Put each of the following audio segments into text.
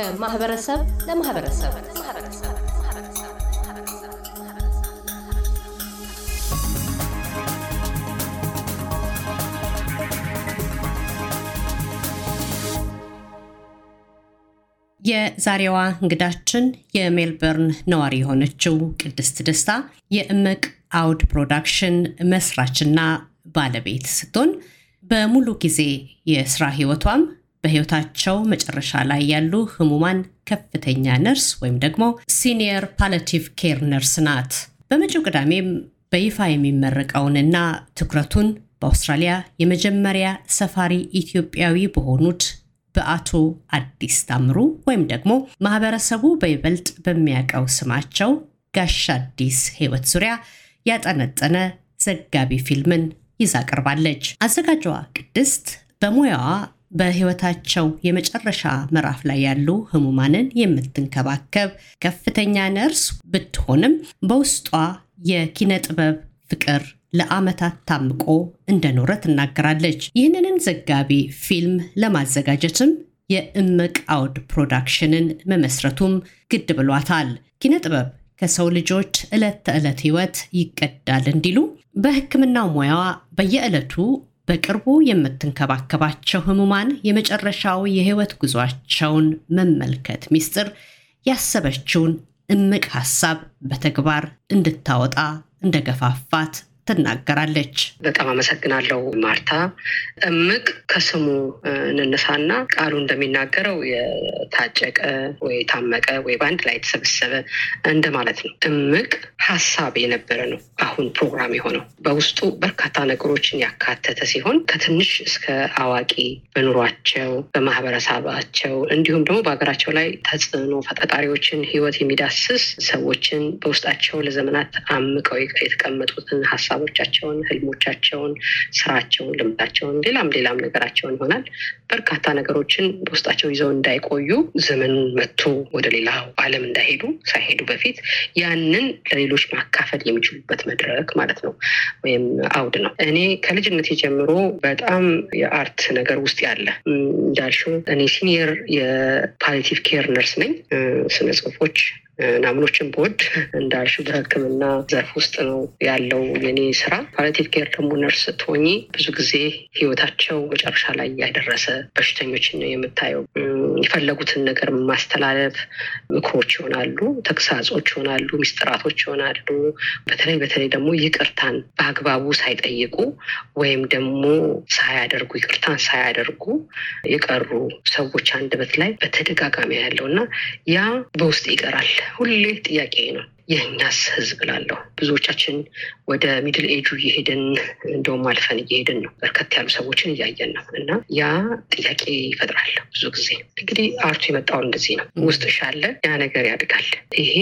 ከማህበረሰብ ለማህበረሰብ። የዛሬዋ እንግዳችን የሜልበርን ነዋሪ የሆነችው ቅድስት ደስታ የእምቅ አውድ production መስራችና ባለቤት ስትሆን በሙሉ ጊዜ የስራ ህይወቷም በህይወታቸው መጨረሻ ላይ ያሉ ህሙማን ከፍተኛ ነርስ ወይም ደግሞ senior palliative care ነርስ ናት። በመጪው ቅዳሜም በይፋ የሚመረቀውንና ትኩረቱን በአውስትራሊያ የመጀመሪያ ሰፋሪ ኢትዮጵያዊ በሆኑት በአቶ አዲስ ታምሩ ወይም ደግሞ ማህበረሰቡ በይበልጥ በሚያውቀው ስማቸው ጋሽ አዲስ ህይወት ዙሪያ ያጠነጠነ ዘጋቢ ፊልምን ይዛ ቀርባለች። አዘጋጇ ቅድስት በሙያዋ በህይወታቸው የመጨረሻ ምዕራፍ ላይ ያሉ ህሙማንን የምትንከባከብ ከፍተኛ ነርስ ብትሆንም በውስጧ የኪነ ጥበብ ፍቅር ለአመታት ታምቆ እንደኖረ ትናገራለች። ይህንን ዘጋቢ ፊልም ለማዘጋጀትም የእምቅ አውድ production ን መመስረቱም ግድ ብሏታል። ኪነ ጥበብ ከሰው ልጆች ዕለት ተዕለት ህይወት ይቀዳል እንዲሉ በህክምናው ሙያዋ በየዕለቱ በቅርቡ የምትንከባከባቸው ህሙማን የመጨረሻው የህይወት ጉዟቸውን መመልከት ሚስጥር ያሰበችውን እምቅ ሀሳብ በተግባር እንድታወጣ እንደገፋፋት ትናገራለች። በጣም አመሰግናለሁ ማርታ። እምቅ ከስሙ እንነሳና ቃሉ እንደሚናገረው የታጨቀ ወይ የታመቀ ወይ በአንድ ላይ የተሰበሰበ እንደማለት ነው። እምቅ ሀሳብ የነበረ ነው አሁን ፕሮግራም የሆነው በውስጡ በርካታ ነገሮችን ያካተተ ሲሆን ከትንሽ እስከ አዋቂ በኑሯቸው፣ በማህበረሰባቸው እንዲሁም ደግሞ በሀገራቸው ላይ ተጽዕኖ ፈጣሪዎችን ህይወት የሚዳስስ ሰዎችን በውስጣቸው ለዘመናት አምቀው የተቀመጡትን ሀሳብ ሀሳቦቻቸውን፣ ህልሞቻቸውን፣ ስራቸውን፣ ልምዳቸውን፣ ሌላም ሌላም ነገራቸውን ይሆናል በርካታ ነገሮችን በውስጣቸው ይዘው እንዳይቆዩ ዘመኑን መጥቶ ወደ ሌላው ዓለም እንዳይሄዱ ሳይሄዱ በፊት ያንን ለሌሎች ማካፈል የሚችሉበት መድረክ ማለት ነው ወይም አውድ ነው። እኔ ከልጅነት ጀምሮ በጣም የ art ነገር ውስጥ ያለ እንዳልሽው እኔ senior የ palliative care ነርስ ነኝ። ስነ ጽሁፎች ናምኖችን በወድ እንዳልሽው በሕክምና ዘርፍ ውስጥ ነው ያለው የኔ ስራ። palliative care ደግሞ ነርስ ስትሆኚ ብዙ ጊዜ ህይወታቸው መጨረሻ ላይ ያደረሱ በሽተኞችን ነው የምታየው። የፈለጉትን ነገር ማስተላለፍ ምክሮች ይሆናሉ፣ ተግሳጾች ይሆናሉ፣ ሚስጥራቶች ይሆናሉ። በተለይ በተለይ ደግሞ ይቅርታን በአግባቡ ሳይጠይቁ ወይም ደግሞ ሳያደርጉ ይቅርታን ሳያደርጉ የቀሩ ሰዎች አንደበት ላይ በተደጋጋሚ ያለው እና ያ በውስጥ ይቀራል። ሁሌ ጥያቄ ነው። የእኛስ ህዝብ እላለሁ ብዙዎቻችን ወደ middle age ኡ እየሄድን እንደውም አልፈን እየሄድን ነው። በርከት ያሉ ሰዎችን እያየን ነው እና ያ ጥያቄ ይፈጥራል። ብዙ ጊዜ እንግዲህ art ኡ የመጣው እንደዚህ ነው። ውስጥሽ ያለ ያ ነገር ያድጋል። ይሄ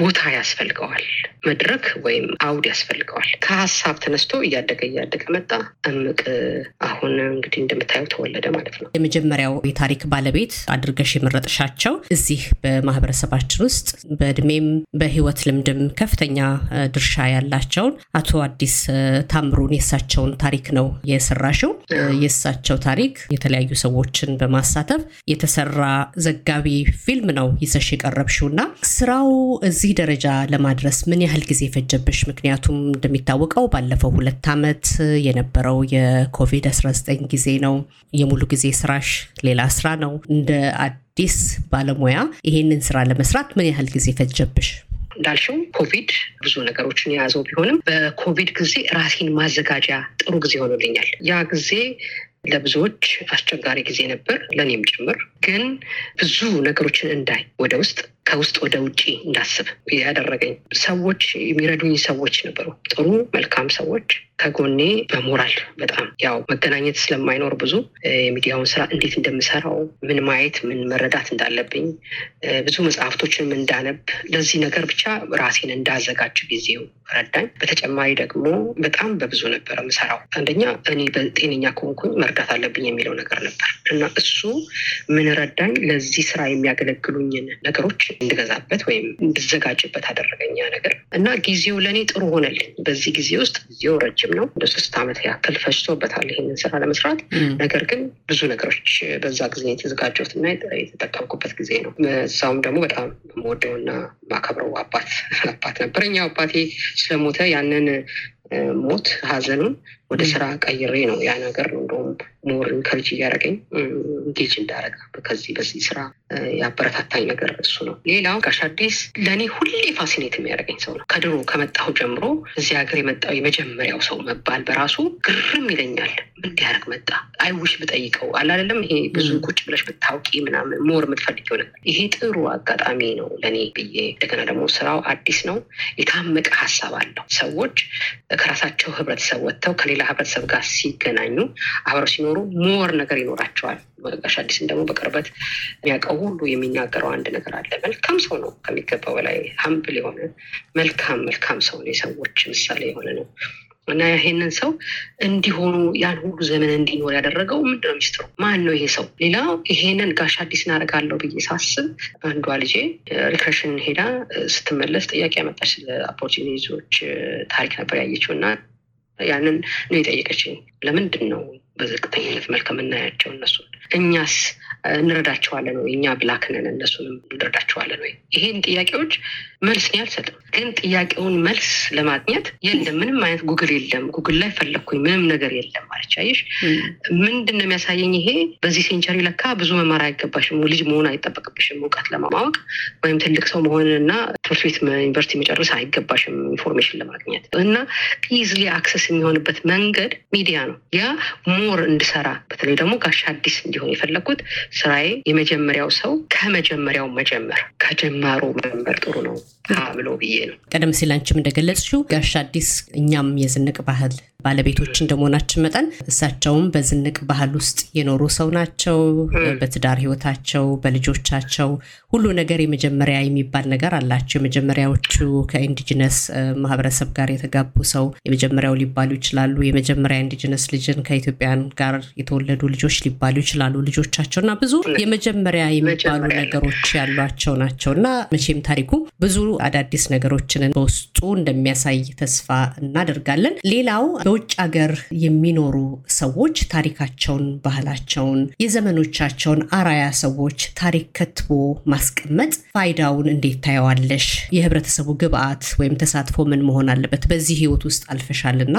ቦታ ያስፈልገዋል፣ መድረክ ወይም አውድ ያስፈልገዋል። ከሀሳብ ተነስቶ እያደገ እያደገ መጣ። እምቅ አሁን እንግዲህ እንደምታየው ተወለደ ማለት ነው። የመጀመሪያው የታሪክ ባለቤት አድርገሽ የመረጥሻቸው እዚህ በማህበረሰባችን ውስጥ በእድሜም በህይወት ልምድም ከፍተኛ ድርሻ ያላቸውን አቶ አዲስ ታምሩን የእሳቸውን ታሪክ ነው የሰራሽው። የእሳቸው ታሪክ የተለያዩ ሰዎችን በማሳተፍ የተሰራ ዘጋቢ ፊልም ነው ይዘሽ የቀረብሽው እና ስራው እዚህ ደረጃ ለማድረስ ምን ያህል ጊዜ ፈጀብሽ? ምክንያቱም እንደሚታወቀው ባለፈው ሁለት ዓመት የነበረው የኮቪድ-19 ጊዜ ነው። የሙሉ ጊዜ ስራሽ ሌላ ስራ ነው። እንደ አዲስ ባለሙያ ይሄንን ስራ ለመስራት ምን ያህል ጊዜ ፈጀብሽ? እንዳልሽው ኮቪድ ብዙ ነገሮችን የያዘው ቢሆንም በኮቪድ ጊዜ ራሴን ማዘጋጃ ጥሩ ጊዜ ሆኖልኛል። ያ ጊዜ ለብዙዎች አስቸጋሪ ጊዜ ነበር፣ ለእኔም ጭምር። ግን ብዙ ነገሮችን እንዳይ ወደ ውስጥ ከውስጥ ወደ ውጭ እንዳስብ ያደረገኝ ሰዎች የሚረዱኝ ሰዎች ነበሩ። ጥሩ መልካም ሰዎች ከጎኔ በሞራል በጣም ያው መገናኘት ስለማይኖር ብዙ የሚዲያውን ስራ እንዴት እንደምሰራው ምን ማየት ምን መረዳት እንዳለብኝ ብዙ መጽሐፍቶችንም እንዳነብ ለዚህ ነገር ብቻ ራሴን እንዳዘጋጅ ጊዜው ረዳኝ። በተጨማሪ ደግሞ በጣም በብዙ ነበረ የምሰራው። አንደኛ እኔ በጤነኛ ከሆንኩኝ መርዳት አለብኝ የሚለው ነገር ነበር እና እሱ ምን ረዳኝ፣ ለዚህ ስራ የሚያገለግሉኝን ነገሮች እንድገዛበት ወይም እንድዘጋጅበት አደረገኛ ነገር እና ጊዜው ለእኔ ጥሩ ሆነልኝ። በዚህ ጊዜ ውስጥ ጊዜው ረጅም ነው፣ እንደ ሶስት ዓመት ያክል ፈጅቶበታል ይህንን ስራ ለመስራት። ነገር ግን ብዙ ነገሮች በዛ ጊዜ የተዘጋጀሁት እና የተጠቀምኩበት ጊዜ ነው። እዛውም ደግሞ በጣም የምወደውና ማከብረው አባት አባት ነበረኝ። አባቴ ስለሞተ ያንን ሞት ሀዘኑን ወደ ስራ ቀይሬ ነው ያ ነገር ነው እንደውም more encourage እያደረገኝ engage እንዳደረግ ከዚህ በዚህ ስራ ያበረታታኝ ነገር እሱ ነው። ሌላው ጋሽ አዲስ ለእኔ ሁሌ fascinate የሚያደርገኝ ሰው ነው። ከድሮ ከመጣሁ ጀምሮ እዚህ ሀገር የመጣው የመጀመሪያው ሰው መባል በራሱ ግርም ይለኛል። ምን ሊያደርግ መጣ? አይውሽ ብጠይቀው አላለም። ይሄ ብዙ ቁጭ ብለሽ ብታውቂ ምናምን more የምትፈልጊው ነገር ይሄ ጥሩ አጋጣሚ ነው ለእኔ ብዬ እንደገና ደግሞ ስራው አዲስ ነው። የታመቀ ሀሳብ አለው። ሰዎች ከራሳቸው ህብረተሰብ ወጥተው ከሌላ ህብረተሰብ ጋር ሲገናኙ አብረው ሲኖሩ more ነገር ይኖራቸዋል። ጋሽ አዲስን ደግሞ በቅርበት የሚያውቀው ሁሉ የሚናገረው አንድ ነገር አለ። መልካም ሰው ነው፣ ከሚገባው በላይ humble የሆነ መልካም መልካም ሰው ነው። የሰዎች ምሳሌ የሆነ ነው እና ይሄንን ሰው እንዲሆኑ ያን ሁሉ ዘመን እንዲኖር ያደረገው ምንድነው ሚስጥሩ? ማን ነው ይሄ ሰው? ሌላው ይሄንን ጋሽ አዲስ እናደርጋለሁ ብዬ ሳስብ አንዷ ልጄ recreation ሄዳ ስትመለስ ጥያቄ ያመጣች ስለ አቦርጂኒዎች ታሪክ ነበር ያየችው እና ያንን ነው የጠየቀችኝ። ለምንድን ነው በዝቅተኝነት መልክ የምናያቸው እነሱን? እኛስ እንረዳቸዋለን ወይ? እኛ black ነን፣ እነሱንም እንረዳቸዋለን ወይ? ይሄን ጥያቄዎች መልስ እኔ አልሰጥም። ግን ጥያቄውን መልስ ለማግኘት የለም ምንም አይነት ጉግል የለም። ጉግል ላይ ፈለግኩኝ ምንም ነገር የለም ማለች። አየሽ ምንድን ነው የሚያሳየኝ? ይሄ በዚህ century ለካ ብዙ መማር አይገባሽም፣ ልጅ መሆን አይጠበቅብሽም እውቀት ለማወቅ ወይም ትልቅ ሰው መሆንና ትምህርት ቤት ዩኒቨርሲቲ መጨረስ አይገባሽም information ለማግኘት እና easily access የሚሆንበት መንገድ ሚዲያ ነው። ያ more እንድሰራ በተለይ ደግሞ ጋሽ አዲስ እንዲሆን የፈለግኩት ስራዬ የመጀመሪያው ሰው ከመጀመሪያው መጀመር ከጀማሩ መጀመር ጥሩ ነው ብሎ ብዬ ነው። ቀደም ሲል አንቺም እንደገለጽሽው ጋሽ አዲስ እኛም የዝንቅ ባህል ባለቤቶች እንደመሆናችን መጠን እሳቸውም በዝንቅ ባህል ውስጥ የኖሩ ሰው ናቸው። በትዳር ህይወታቸው፣ በልጆቻቸው ሁሉ ነገር የመጀመሪያ የሚባል ነገር አላቸው። የመጀመሪያዎቹ ከ indigenous ማህበረሰብ ጋር የተጋቡ ሰው የመጀመሪያው ሊባሉ ይችላሉ። የመጀመሪያ indigenous ልጅን ከኢትዮጵያን ጋር የተወለዱ ልጆች ሊባሉ ይችላሉ ልጆቻቸው እና ብዙ የመጀመሪያ የሚባሉ ነገሮች ያሏቸው ናቸው እና መቼም ታሪኩ ብዙ አዳዲስ ነገሮችን በውስጡ እንደሚያሳይ ተስፋ እናደርጋለን። ሌላው በውጭ ሀገር የሚኖሩ ሰዎች ታሪካቸውን፣ ባህላቸውን፣ የዘመኖቻቸውን አራያ ሰዎች ታሪክ ከትቦ ማስቀመጥ ፋይዳውን እንዴት ታየዋለሽ? የህብረተሰቡ ግብአት ወይም ተሳትፎ ምን መሆን አለበት? በዚህ ህይወት ውስጥ አልፈሻልና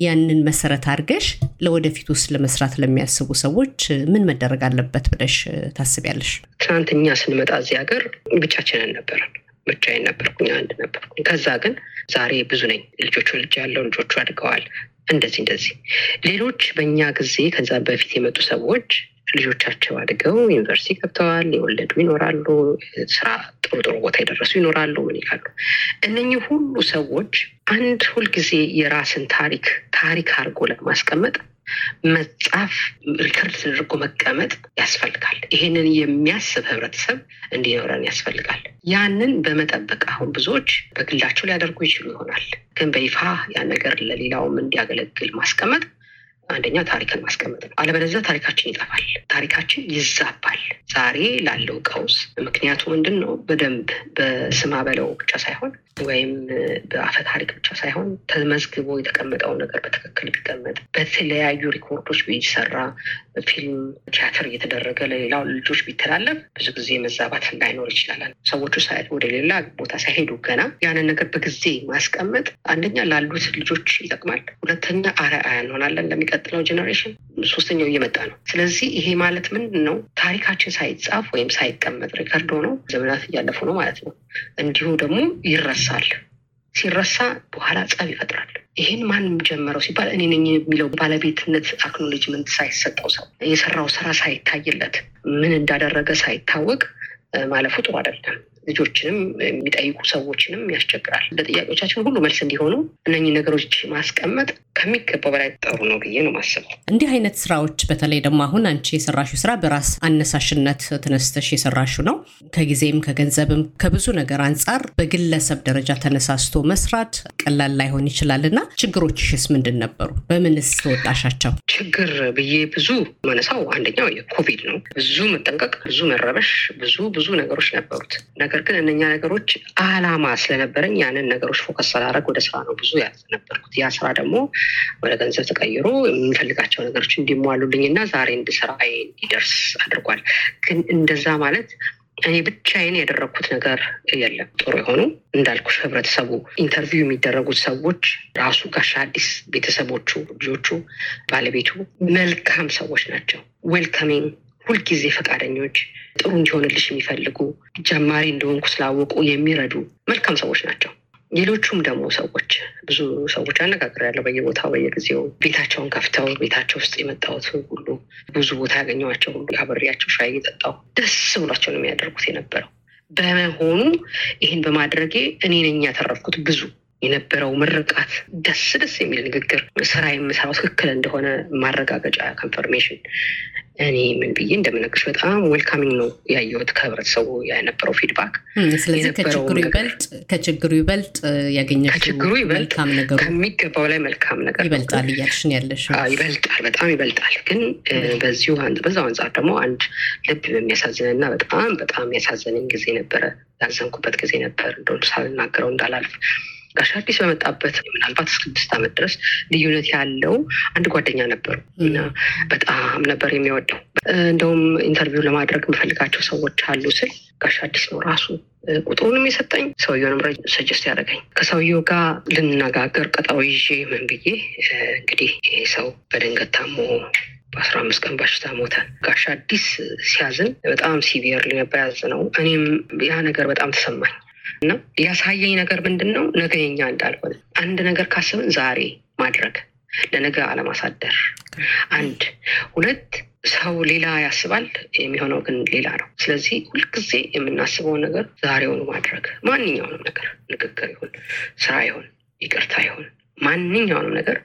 ያንን መሰረት አድርገሽ ለወደፊት ውስጥ ለመስራት ለሚያስቡ ሰዎች ምን መደረግ አለበት ብለሽ ታስቢያለሽ? ትናንት ስንመጣ እዚህ ሀገር ብቻችንን ነበርን። ብቻዬን ነበርኩኝ፣ አንድ ነበርኩኝ። ከዛ ግን ዛሬ ብዙ ነኝ። ልጆቹ ልጅ ያለው ልጆቹ አድገዋል። እንደዚህ እንደዚህ ሌሎች በእኛ ጊዜ ከዛ በፊት የመጡ ሰዎች ልጆቻቸው አድገው ዩኒቨርሲቲ ገብተዋል፣ የወለዱ ይኖራሉ፣ ስራ ጥሩ ጥሩ ቦታ የደረሱ ይኖራሉ። ምን ይላሉ? እነኚህ ሁሉ ሰዎች አንድ ሁልጊዜ የራስን ታሪክ ታሪክ አድርጎ ለማስቀመጥ መጻፍ record ተደርጎ መቀመጥ ያስፈልጋል። ይሄንን የሚያስብ ህብረተሰብ እንዲኖረን ያስፈልጋል። ያንን በመጠበቅ አሁን ብዙዎች በግላቸው ሊያደርጉ ይችሉ ይሆናል፣ ግን በይፋ ያ ነገር ለሌላውም እንዲያገለግል ማስቀመጥ አንደኛ ታሪክን ማስቀመጥ ነው። አለበለዚያ ታሪካችን ይጠፋል፣ ታሪካችን ይዛባል። ዛሬ ላለው ቀውስ ምክንያቱ ምንድን ነው? በደንብ በስማ በለው ብቻ ሳይሆን ወይም በአፈ ታሪክ ብቻ ሳይሆን ተመዝግቦ የተቀመጠው ነገር በትክክል ቢቀመጥ በተለያዩ record ኦች ቢሰራ ፊልም፣ ቲያትር እየተደረገ ለሌላው ልጆች ቢተላለፍ ብዙ ጊዜ መዛባት ላይኖር ይችላል። ሰዎቹ ወደ ሌላ ቦታ ሳይሄዱ ገና ያንን ነገር በጊዜ ማስቀመጥ አንደኛ ላሉት ልጆች ይጠቅማል፣ ሁለተኛ አርአያ እንሆናለን ለሚቀጥለው generation፣ ሶስተኛው እየመጣ ነው። ስለዚህ ይሄ ማለት ምንድን ነው? ታሪካችን ሳይጻፍ ወይም ሳይቀመጥ record ሆኖ ዘመናት እያለፉ ነው ማለት ነው። እንዲሁ ደግሞ ይረሳል። ሲረሳ በኋላ ጸብ ይፈጥራል። ይህን ማን ጀመረው ሲባል እኔ ነኝ የሚለው ባለቤትነት acknowledgement ሳይሰጠው ሰው የሰራው ስራ ሳይታይለት ምን እንዳደረገ ሳይታወቅ ማለፉ ጥሩ አይደለም። ልጆችንም የሚጠይቁ ሰዎችንም ያስቸግራል። ለጥያቄዎቻችን ሁሉ መልስ እንዲሆኑ እነኚህ ነገሮች ማስቀመጥ ከሚገባው በላይ ጥሩ ነው ብዬ ነው ማስበው። እንዲህ አይነት ስራዎች በተለይ ደግሞ አሁን አንቺ የሰራሽው ስራ በራስ አነሳሽነት ተነስተሽ የሰራሽው ነው። ከጊዜም ከገንዘብም ከብዙ ነገር አንጻር በግለሰብ ደረጃ ተነሳስቶ መስራት ቀላል ላይሆን ይችላል እና ችግሮችሽስ ምንድን ነበሩ? በምንስ ተወጣሻቸው? ችግር ብዬ ብዙ ማነሳው አንደኛው የኮቪድ ነው። ብዙ መጠንቀቅ፣ ብዙ መረበሽ፣ ብዙ ብዙ ነገሮች ነበሩት። ነገር ግን እነኛ ነገሮች አላማ ስለነበረኝ ያንን ነገሮች focus ስላደረግ ወደ ስራ ነው ብዙ የነበርኩት። ያ ስራ ደግሞ ወደ ገንዘብ ተቀይሮ የምንፈልጋቸው ነገሮች እንዲሟሉልኝ እና ዛሬ እንድሰራ እንዲደርስ አድርጓል። ግን እንደዛ ማለት እኔ ብቻዬን ያደረግኩት ነገር የለም። ጥሩ የሆኑ እንዳልኩሽ ህብረተሰቡ interview የሚደረጉት ሰዎች ራሱ ጋሽ አዲስ ቤተሰቦቹ፣ ልጆቹ፣ ባለቤቱ መልካም ሰዎች ናቸው። welcoming ሁልጊዜ ፈቃደኞች፣ ጥሩ እንዲሆንልሽ የሚፈልጉ ጀማሪ እንደሆንኩ ስላወቁ የሚረዱ መልካም ሰዎች ናቸው። ሌሎቹም ደግሞ ሰዎች ብዙ ሰዎች አነጋግሬያለሁ። በየቦታው በየጊዜው ቤታቸውን ከፍተው ቤታቸው ውስጥ የመጣሁት ሁሉ ብዙ ቦታ ያገኘኋቸው ሁሉ አብሬያቸው ሻይ እየጠጣሁ ደስ ብሏቸው ነው የሚያደርጉት የነበረው። በመሆኑ ይህን በማድረጌ እኔ ነኝ ያተረፍኩት ብዙ የነበረው ምርቃት፣ ደስ ደስ የሚል ንግግር፣ ስራ የምሰራው ትክክል እንደሆነ ማረጋገጫ confirmation እኔ ምን ብዬ እንደምነግርሽ በጣም welcoming ነው ያየሁት ከህብረተሰቡ የነበረው feedback። ስለዚህ ከችግሩ ይበልጥ ይበልጥ መልካም ነገሩ ከሚገባው ላይ መልካም ነገር ይበልጣል እያልሽን ያለሽ ይበልጣል፣ በጣም ይበልጣል። ግን በዚሁ በዛው አንጻር ደግሞ አንድ ልብ የሚያሳዝንና በጣም በጣም ያሳዘነኝ ጊዜ ነበረ። ያዘንኩበት ጊዜ ነበር እንደ ሳልናገረው እንዳላልፍ ጋሽ አዲስ በመጣበት ምናልባት እስከ ስድስት ዓመት ድረስ ልዩነት ያለው አንድ ጓደኛ ነበሩ እና በጣም ነበር የሚወደው። እንደውም interview ለማድረግ የምፈልጋቸው ሰዎች አሉ ስል ጋሽ አዲስ ነው ራሱ ቁጥሩንም የሰጠኝ ሰውየውንም suggest ያደረገኝ። ከሰውየው ጋር ልነጋገር ቀጠሮ ይዤ ምን ብዬ እንግዲህ ይሄ ሰው በድንገት ታሞ በአስራ አምስት ቀን በሽታ ሞተ። ጋሽ አዲስ ሲያዝን በጣም ሲቪየርሊ ነበር ያዝነው። እኔም ያ ነገር በጣም ተሰማኝ። እና ያሳየኝ ነገር ምንድን ነው? ነገ የኛ እንዳልሆነ አንድ ነገር ካስብን ዛሬ ማድረግ ለነገ አለማሳደር። አንድ ሁለት ሰው ሌላ ያስባል፣ የሚሆነው ግን ሌላ ነው። ስለዚህ ሁልጊዜ የምናስበውን ነገር ዛሬውኑ ማድረግ። ማንኛውንም ነገር ንግግር ይሁን ስራ ይሁን ይቅርታ ይሁን ማንኛውንም ነገር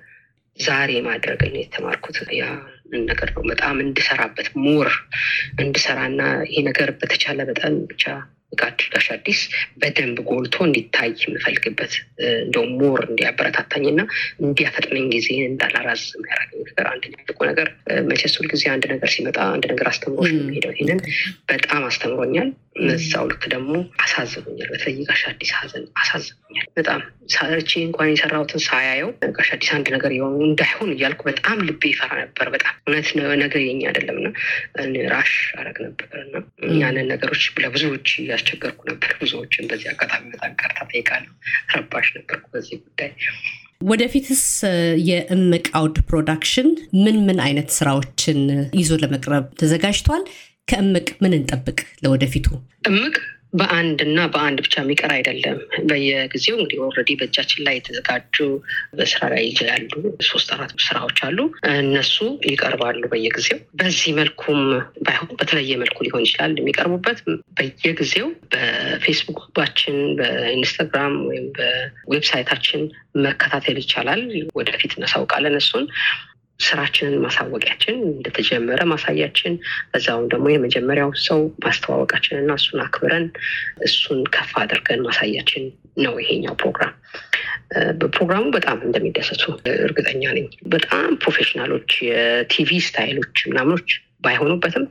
ዛሬ ማድረግ የተማርኩት። ያ ነገር ነው በጣም እንድሰራበት more እንድሰራና ይሄ ነገር በተቻለ መጠን ብቻ ጋሽ አዲስ በደንብ ጎልቶ እንዲታይ የምፈልግበት እንደውም more እንዲያበረታታኝና እንዲያፈጥነኝ ጊዜ እንዳላራዝም የሚያደርገኝ ነገር አንደኛ ትልቁ ነገር መቼስ ሁልጊዜ አንድ ነገር ሲመጣ አንድ ነገር አስተምሮን ነው የሚሄደው። ይህንን በጣም አስተምሮኛል። እዛው ልክ ደግሞ አሳዝኖኛል። በተለይ ጋሽ አዲስ ሀዘን አሳዝኖኛል በጣም ሰርቼ እንኳን የሰራሁትን ሳያየው ጋሽ አዲስ አንድ ነገር የሆነ እንዳይሆን እያልኩ በጣም ልቤ ይፈራ ነበር። በጣም እውነት ነገር የኛ አይደለም እና rush አረግ ነበር እና ያንን ነገሮች ለብዙዎች ያስቸገርኩ ነበር። ብዙዎችን በዚህ አጋጣሚ በጣም ቀርታ ጠይቃለሁ። ረባሽ ነበርኩ በዚህ ጉዳይ። ወደፊትስ የእምቅ አውድ production ምን ምን አይነት ስራዎችን ይዞ ለመቅረብ ተዘጋጅቷል? ከእምቅ ምን እንጠብቅ ለወደፊቱ? እምቅ በአንድ እና በአንድ ብቻ የሚቀር አይደለም። በየጊዜው እንግዲህ already በእጃችን ላይ የተዘጋጁ በስራ ላይ ያሉ ሶስት አራት ስራዎች አሉ። እነሱ ይቀርባሉ በየጊዜው። በዚህ መልኩም ባይሆን በተለየ መልኩ ሊሆን ይችላል የሚቀርቡበት። በየጊዜው በፌስቡካችን፣ በኢንስታግራም ወይም በ website ኣችን መከታተል ይቻላል። ወደፊት እናሳውቃለን እሱን ስራችንን ማሳወቂያችን እንደተጀመረ ማሳያችን በዛውም ደግሞ የመጀመሪያው ሰው ማስተዋወቃችን እና እሱን አክብረን እሱን ከፍ አድርገን ማሳያችን ነው ይሄኛው ፕሮግራም። በፕሮግራሙ በጣም እንደሚደሰቱ እርግጠኛ ነኝ። በጣም professional ኦች የ TV style ኦች ምናምኖች ባይሆኑበትም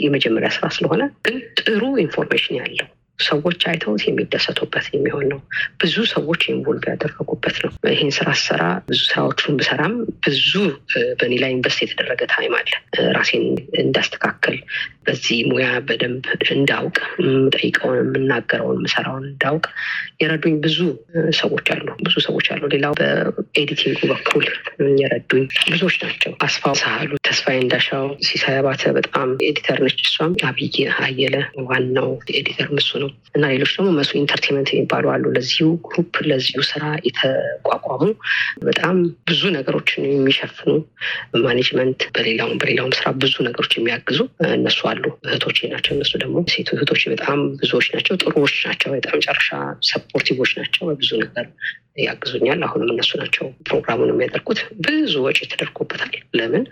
የመጀመሪያ ስራ ስለሆነ ግን ጥሩ information ያለው ሰዎች አይተውት የሚደሰቱበት የሚሆን ነው። ብዙ ሰዎች involve ያደረጉበት ነው። ይህን ስራ ስሰራ ብዙ ስራዎቹን ብሰራም ብዙ በእኔ ላይ invest የተደረገ time አለ። ራሴን እንዳስተካከል በዚህ ሙያ በደንብ እንዳውቅ የምጠይቀውን፣ የምናገረውን፣ የምሰራውን እንዳውቅ የረዱኝ ብዙ ሰዎች አሉ። ብዙ ሰዎች አሉ። ሌላው በ editing ኡ በኩል የረዱኝ ብዙዎች ናቸው። አስፋው ሳህሉ፣ ተስፋዬ እንዳሻው፣ ሲሳይ አባተ በጣም editor ነች። እሷም አብይ አየለ ዋናው editor ምሱ ነው እና ሌሎች ደግሞ ምሱ entertainment የሚባሉ አሉ። ለዚሁ group ለዚሁ ስራ የተቋቋሙ በጣም ብዙ ነገሮችን የሚሸፍኑ management፣ በሌላውም በሌላውም ስራ ብዙ ነገሮች የሚያግዙ እነሱ አሉ። እህቶቼ ናቸው። እነሱ ደግሞ ሴቱ እህቶቼ በጣም ብዙዎች ናቸው። ጥሩዎች ናቸው። በጣም መጨረሻ supportive ኦች ናቸው። በብዙ ነገር ያግዙኛል። አሁንም እነሱ ናቸው ፕሮግራሙን የሚያደርጉት። ብዙ ወጪ ተደርጎበታል። ለምን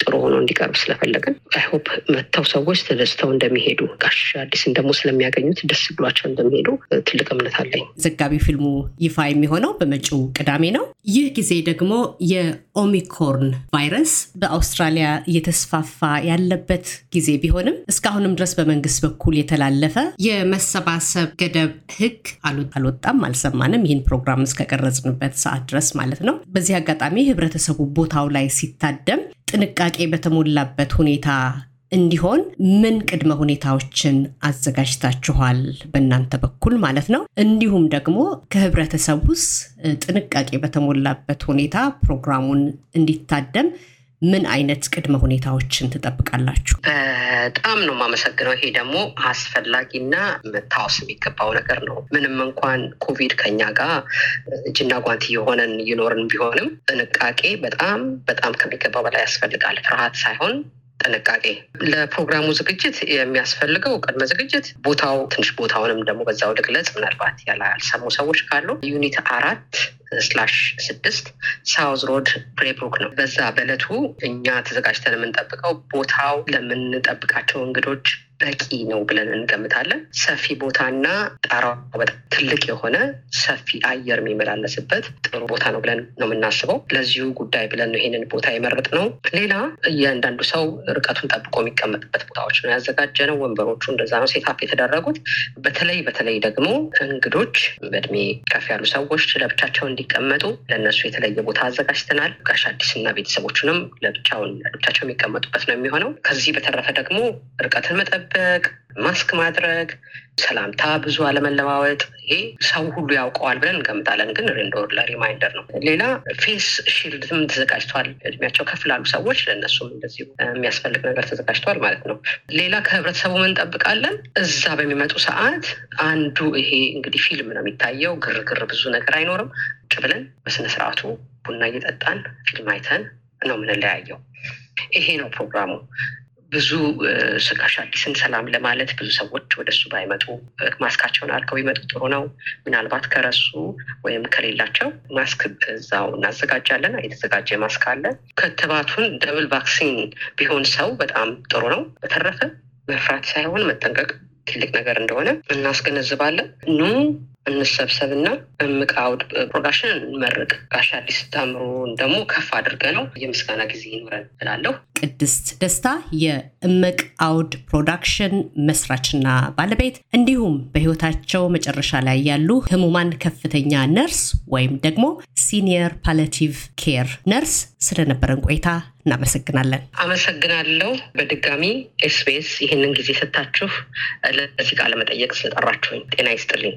ጥሩ ሆኖ እንዲቀርብ ስለፈለግን I hope መጥተው ሰዎች ተደስተው እንደሚሄዱ ጋሽ አዲስን ደግሞ ስለሚያገኙት ደስ ብሏቸው እንደሚሄዱ ትልቅ እምነት አለኝ። ዘጋቢ ፊልሙ ይፋ የሚሆነው በመጪው ቅዳሜ ነው። ይህ ጊዜ ደግሞ የኦሚክሮን ቫይረስ በአውስትራሊያ እየተስፋፋ ያለበት ጊዜ ቢሆንም እስካሁንም ድረስ በመንግስት በኩል የተላለፈ የመሰባሰብ ገደብ ህግ አልወጣም፣ አልሰማንም። ይህን ፕሮግራም እስከቀረጽንበት ሰዓት ድረስ ማለት ነው። በዚህ አጋጣሚ ህብረተሰቡ ቦታው ላይ ሲታደም ጥንቃቄ በተሞላበት ሁኔታ እንዲሆን ምን ቅድመ ሁኔታዎችን አዘጋጅታችኋል? በእናንተ በኩል ማለት ነው። እንዲሁም ደግሞ ከህብረተሰብ ውስጥ ጥንቃቄ በተሞላበት ሁኔታ ፕሮግራሙን እንዲታደም ምን አይነት ቅድመ ሁኔታዎችን ትጠብቃላችሁ? በጣም ነው የማመሰግነው። ይሄ ደግሞ አስፈላጊና መታወስ የሚገባው ነገር ነው። ምንም እንኳን ኮቪድ ከኛ ጋር እጅና ጓንት ሆነን እየኖርን ቢሆንም ጥንቃቄ በጣም በጣም ከሚገባው በላይ ያስፈልጋል። ፍርሃት ሳይሆን ጥንቃቄ ለፕሮግራሙ ዝግጅት የሚያስፈልገው ቅድመ ዝግጅት ቦታው ትንሽ ቦታውንም ደግሞ በዛው ልግለጽ፣ ምናልባት ያልሰሙ ሰዎች ካሉ unit አራት slash ስድስት South Road ብሬብሩክ ነው። በዛ በእለቱ እኛ ተዘጋጅተን የምንጠብቀው ቦታው ለምንጠብቃቸው እንግዶች በቂ ነው ብለን እንገምታለን። ሰፊ ቦታና ጣራው በጣም ትልቅ የሆነ ሰፊ አየር የሚመላለስበት ጥሩ ቦታ ነው ብለን ነው የምናስበው። ለዚሁ ጉዳይ ብለን ነው ይሄንን ቦታ የመረጥነው። ሌላ እያንዳንዱ ሰው ርቀቱን ጠብቆ የሚቀመጥበት ቦታዎች ነው ያዘጋጀነው። ወንበሮቹ እንደዛ ነው set up የተደረጉት። በተለይ በተለይ ደግሞ እንግዶች በእድሜ ከፍ ያሉ ሰዎች ለብቻቸው እንዲቀመጡ ለእነሱ የተለየ ቦታ አዘጋጅተናል። ጋሽ አዲስና ቤተሰቦቹንም ለብቻውን ለብቻቸው የሚቀመጡበት ነው የሚሆነው። ከዚህ በተረፈ ደግሞ ርቀትን መጠበቅ፣ ማስክ ማድረግ፣ ሰላምታ ብዙ አለመለዋወጥ፣ ይሄ ሰው ሁሉ ያውቀዋል ብለን እንገምታለን። ግን reminder ለ reminder ነው። ሌላ face shield ም ተዘጋጅቷል። እድሜያቸው ከፍ ላሉ ሰዎች ለእነሱም እንደዚሁ የሚያስፈልግ ነገር ተዘጋጅቷል ማለት ነው። ሌላ ከህብረተሰቡ ምን እንጠብቃለን? እዛ በሚመጡ ሰዓት አንዱ ይሄ እንግዲህ ፊልም ነው የሚታየው። ግርግር ብዙ ነገር አይኖርም። ቁጭ ብለን በስነስርዓቱ ቡና እየጠጣን ፊልም አይተን ነው የምንለያየው። ይሄ ነው ፕሮግራሙ። ብዙ ጋሽ አዲስን ሰላም ለማለት ብዙ ሰዎች ወደ እሱ ባይመጡ ማስካቸውን አድርገው ይመጡ ጥሩ ነው። ምናልባት ከረሱ ወይም ከሌላቸው ማስክ እዛው እናዘጋጃለን። የተዘጋጀ ማስክ አለ። ክትባቱን double vaccine ቢሆን ሰው በጣም ጥሩ ነው። በተረፈ መፍራት ሳይሆን መጠንቀቅ ትልቅ ነገር እንደሆነ እናስገነዝባለን። ኑ እንሰብሰብና እምቅ አውድ Production እንመርቅ። ጋሽ አዲስ ታምሩን ደግሞ ከፍ አድርገ ነው የምስጋና ጊዜ ይኖረን እላለሁ። ቅድስት ደስታ የእምቅ አውድ Production መስራችና ባለቤት እንዲሁም በህይወታቸው መጨረሻ ላይ ያሉ ህሙማን ከፍተኛ ነርስ ወይም ደግሞ senior palliative care nurse ስለነበረን ቆይታ እናመሰግናለን። አመሰግናለሁ። በድጋሚ SBS ይህንን ጊዜ ሰጥታችሁ ለዚህ ቃለ መጠየቅ ስለጠራችሁኝ ጤና ይስጥልኝ።